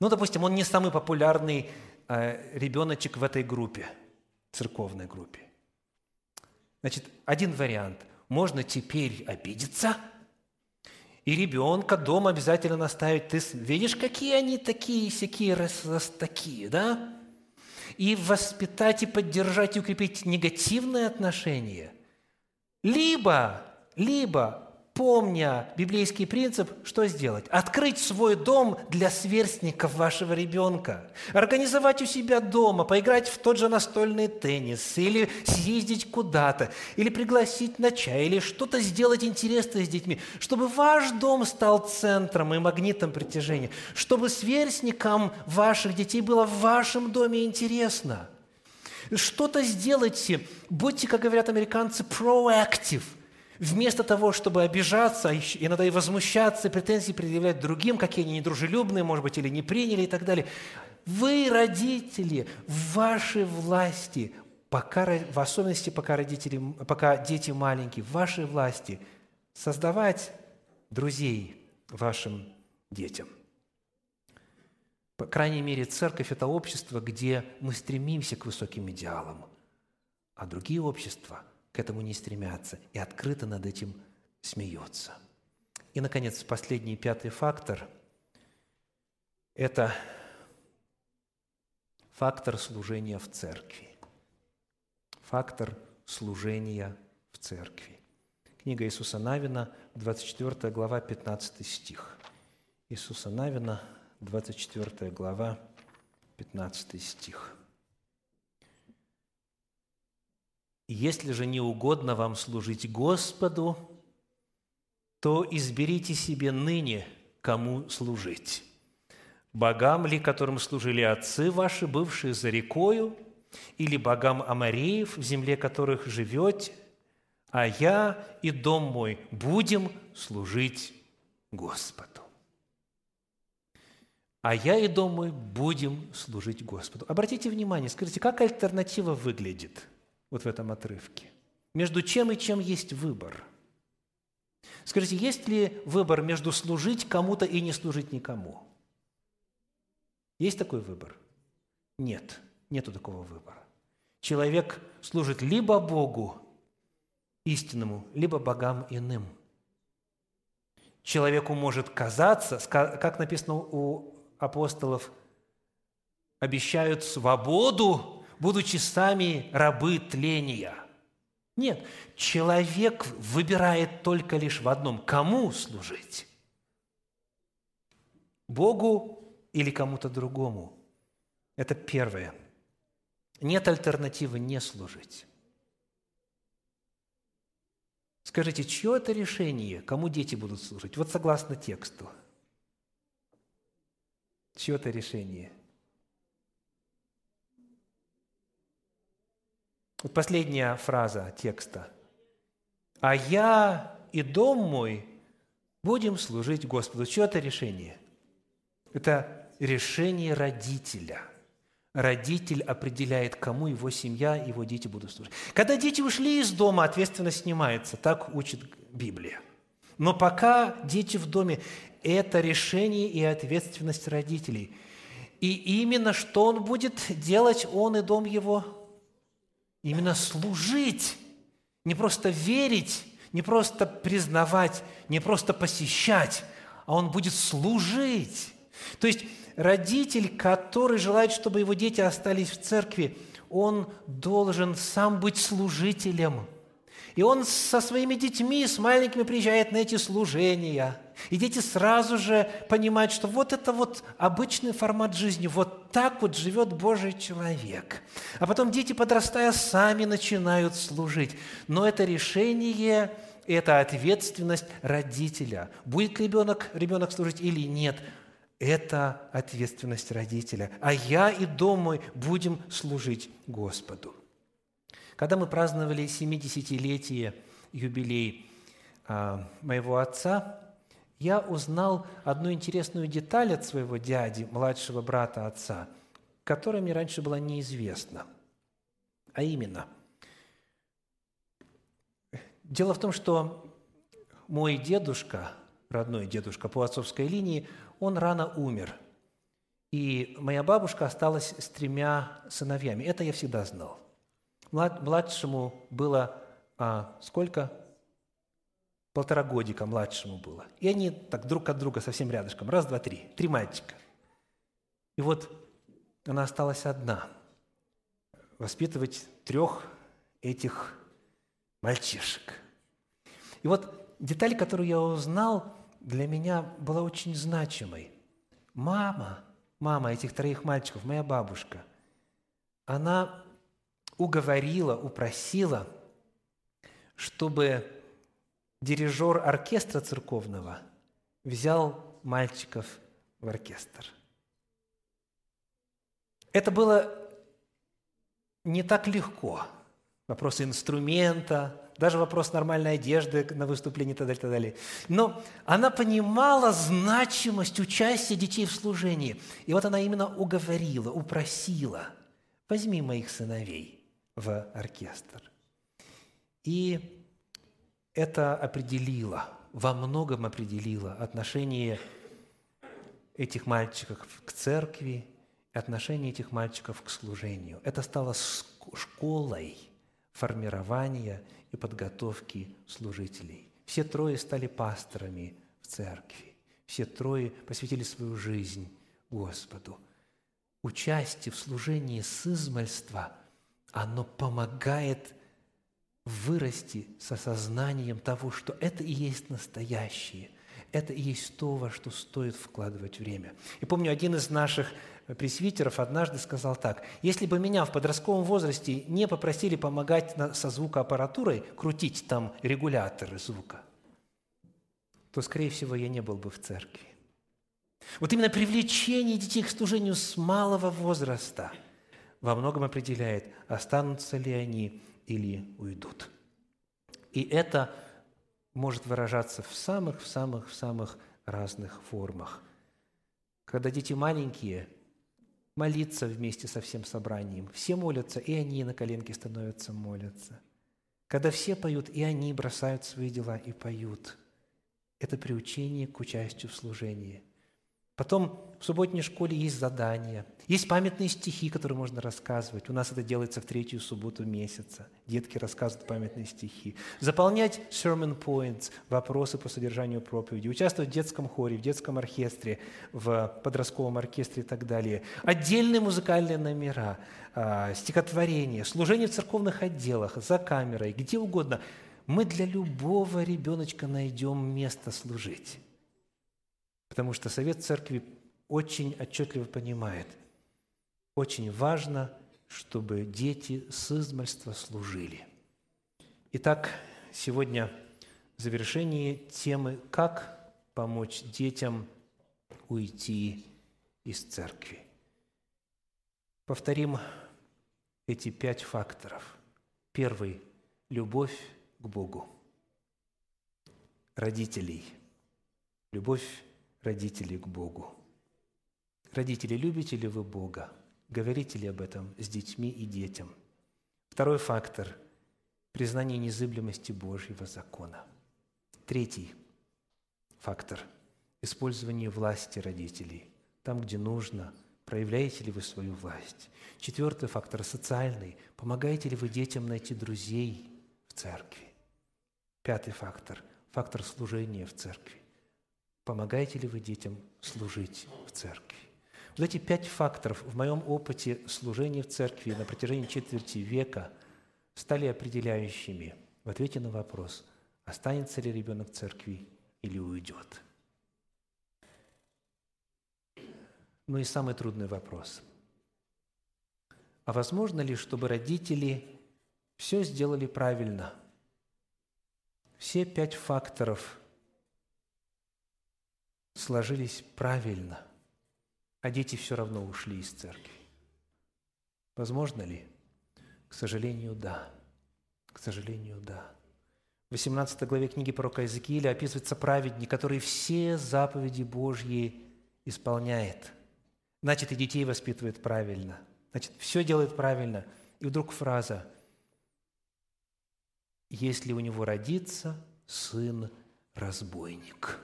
[SPEAKER 1] ну, допустим, он не самый популярный э, ребеночек в этой группе, церковной группе. Значит, один вариант. Можно теперь обидеться и ребенка дома обязательно наставить. Ты видишь, какие они такие, всякие раз, раз такие, да? И воспитать, и поддержать, и укрепить негативные отношения. Либо, либо помня библейский принцип, что сделать? Открыть свой дом для сверстников вашего ребенка. Организовать у себя дома, поиграть в тот же настольный теннис, или съездить куда-то, или пригласить на чай, или что-то сделать интересное с детьми, чтобы ваш дом стал центром и магнитом притяжения, чтобы сверстникам ваших детей было в вашем доме интересно. Что-то сделайте, будьте, как говорят американцы, proactive – Вместо того, чтобы обижаться, иногда и возмущаться, претензии предъявлять другим, какие они недружелюбные, может быть, или не приняли и так далее. Вы, родители, в вашей власти, пока, в особенности пока, родители, пока дети маленькие, в вашей власти создавать друзей вашим детям. По крайней мере, церковь – это общество, где мы стремимся к высоким идеалам, а другие общества – к этому не стремятся и открыто над этим смеются. И, наконец, последний, пятый фактор – это фактор служения в церкви. Фактор служения в церкви. Книга Иисуса Навина, 24 глава, 15 стих. Иисуса Навина, 24 глава, 15 стих. Если же не угодно вам служить Господу, то изберите себе ныне, кому служить. Богам ли, которым служили отцы ваши, бывшие за рекою, или богам Амареев, в земле которых живете, а я и дом мой будем служить Господу. А я и дом мой будем служить Господу. Обратите внимание, скажите, как альтернатива выглядит вот в этом отрывке? Между чем и чем есть выбор? Скажите, есть ли выбор между служить кому-то и не служить никому? Есть такой выбор? Нет, нету такого выбора. Человек служит либо Богу истинному, либо богам иным. Человеку может казаться, как написано у апостолов, обещают свободу, будучи сами рабы тления. Нет, человек выбирает только лишь в одном – кому служить? Богу или кому-то другому. Это первое. Нет альтернативы не служить. Скажите, чье это решение, кому дети будут служить? Вот согласно тексту. Чье это решение? Последняя фраза текста. «А я и дом мой будем служить Господу». Чье это решение? Это решение родителя. Родитель определяет, кому его семья, его дети будут служить. Когда дети ушли из дома, ответственность снимается. Так учит Библия. Но пока дети в доме, это решение и ответственность родителей. И именно что он будет делать, он и дом его? Именно служить. Не просто верить, не просто признавать, не просто посещать, а он будет служить. То есть родитель, который желает, чтобы его дети остались в церкви, он должен сам быть служителем. И он со своими детьми, с маленькими приезжает на эти служения. И дети сразу же понимают, что вот это вот обычный формат жизни, вот так вот живет Божий человек. А потом дети, подрастая, сами начинают служить. Но это решение, это ответственность родителя. Будет ли ребенок, ребенок служить или нет – это ответственность родителя. А я и дом мой будем служить Господу. Когда мы праздновали 70-летие юбилей а, моего отца, я узнал одну интересную деталь от своего дяди, младшего брата отца, которая мне раньше была неизвестна. А именно, дело в том, что мой дедушка, родной дедушка по отцовской линии, он рано умер. И моя бабушка осталась с тремя сыновьями. Это я всегда знал. Младшему было а, сколько? Полтора годика младшему было. И они так друг от друга совсем рядышком. Раз, два, три. Три мальчика. И вот она осталась одна. Воспитывать трех этих мальчишек. И вот деталь, которую я узнал – для меня была очень значимой. Мама, мама этих троих мальчиков, моя бабушка, она уговорила, упросила, чтобы дирижер оркестра церковного взял мальчиков в оркестр. Это было не так легко. Вопросы инструмента, даже вопрос нормальной одежды на выступлении и так далее, так далее. Но она понимала значимость участия детей в служении. И вот она именно уговорила, упросила, возьми моих сыновей в оркестр. И это определило, во многом определило отношение этих мальчиков к церкви, отношение этих мальчиков к служению. Это стало школой формирования и подготовки служителей. Все трое стали пасторами в церкви. Все трое посвятили свою жизнь Господу. Участие в служении с измальства, оно помогает вырасти с осознанием того, что это и есть настоящее. Это и есть то, во что стоит вкладывать время. И помню, один из наших пресвитеров однажды сказал так, «Если бы меня в подростковом возрасте не попросили помогать со звукоаппаратурой, крутить там регуляторы звука, то, скорее всего, я не был бы в церкви». Вот именно привлечение детей к служению с малого возраста во многом определяет, останутся ли они или уйдут. И это может выражаться в самых, в самых, в самых разных формах. Когда дети маленькие, молиться вместе со всем собранием. Все молятся, и они на коленке становятся молятся. Когда все поют, и они бросают свои дела и поют. Это приучение к участию в служении – Потом в субботней школе есть задания, есть памятные стихи, которые можно рассказывать. У нас это делается в третью субботу месяца. Детки рассказывают памятные стихи. Заполнять sermon points, вопросы по содержанию проповеди. Участвовать в детском хоре, в детском оркестре, в подростковом оркестре и так далее. Отдельные музыкальные номера, а, стихотворения, служение в церковных отделах, за камерой, где угодно. Мы для любого ребеночка найдем место служить. Потому что Совет Церкви очень отчетливо понимает, очень важно, чтобы дети с измальства служили. Итак, сегодня в завершении темы «Как помочь детям уйти из церкви». Повторим эти пять факторов. Первый – любовь к Богу. Родителей. Любовь родителей к Богу. Родители, любите ли вы Бога? Говорите ли об этом с детьми и детям? Второй фактор – признание незыблемости Божьего закона. Третий фактор – использование власти родителей. Там, где нужно, проявляете ли вы свою власть. Четвертый фактор – социальный. Помогаете ли вы детям найти друзей в церкви. Пятый фактор – фактор служения в церкви. Помогаете ли вы детям служить в церкви? Вот эти пять факторов в моем опыте служения в церкви на протяжении четверти века стали определяющими в ответе на вопрос, останется ли ребенок в церкви или уйдет. Ну и самый трудный вопрос. А возможно ли, чтобы родители все сделали правильно? Все пять факторов сложились правильно, а дети все равно ушли из церкви. Возможно ли? К сожалению, да. К сожалению, да. В 18 главе книги пророка Иезекииля описывается праведник, который все заповеди Божьи исполняет. Значит, и детей воспитывает правильно. Значит, все делает правильно. И вдруг фраза «Если у него родится сын-разбойник».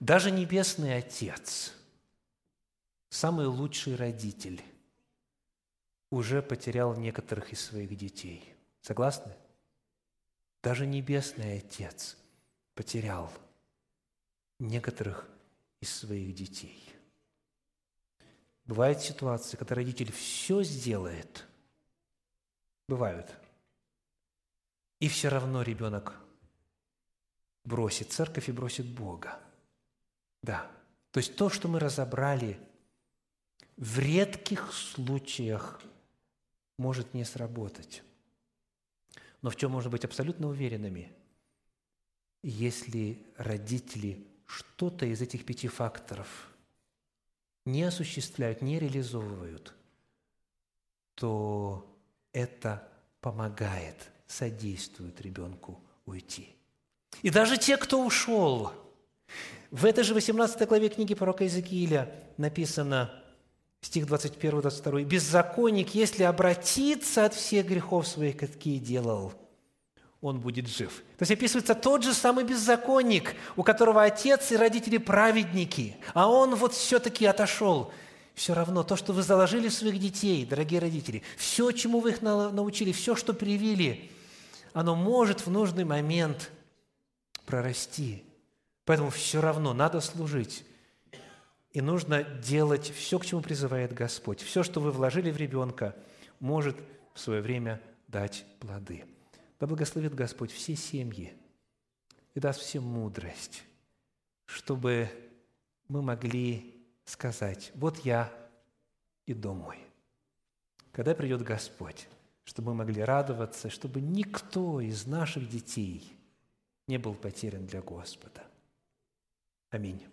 [SPEAKER 1] Даже Небесный Отец, самый лучший родитель, уже потерял некоторых из своих детей. Согласны? Даже Небесный Отец потерял некоторых из своих детей. Бывают ситуации, когда родитель все сделает. Бывают. И все равно ребенок бросит церковь и бросит Бога. Да. То есть то, что мы разобрали, в редких случаях может не сработать. Но в чем можно быть абсолютно уверенными? Если родители что-то из этих пяти факторов не осуществляют, не реализовывают, то это помогает, содействует ребенку уйти. И даже те, кто ушел – в этой же 18 главе книги пророка Иезекииля написано, стих 21-22, «Беззаконник, если обратиться от всех грехов своих, какие делал, он будет жив». То есть описывается тот же самый беззаконник, у которого отец и родители праведники, а он вот все-таки отошел. Все равно то, что вы заложили в своих детей, дорогие родители, все, чему вы их научили, все, что привили, оно может в нужный момент прорасти – Поэтому все равно надо служить. И нужно делать все, к чему призывает Господь. Все, что вы вложили в ребенка, может в свое время дать плоды. Да благословит Господь все семьи и даст всем мудрость, чтобы мы могли сказать, вот я и дом мой. Когда придет Господь, чтобы мы могли радоваться, чтобы никто из наших детей не был потерян для Господа. Аминь.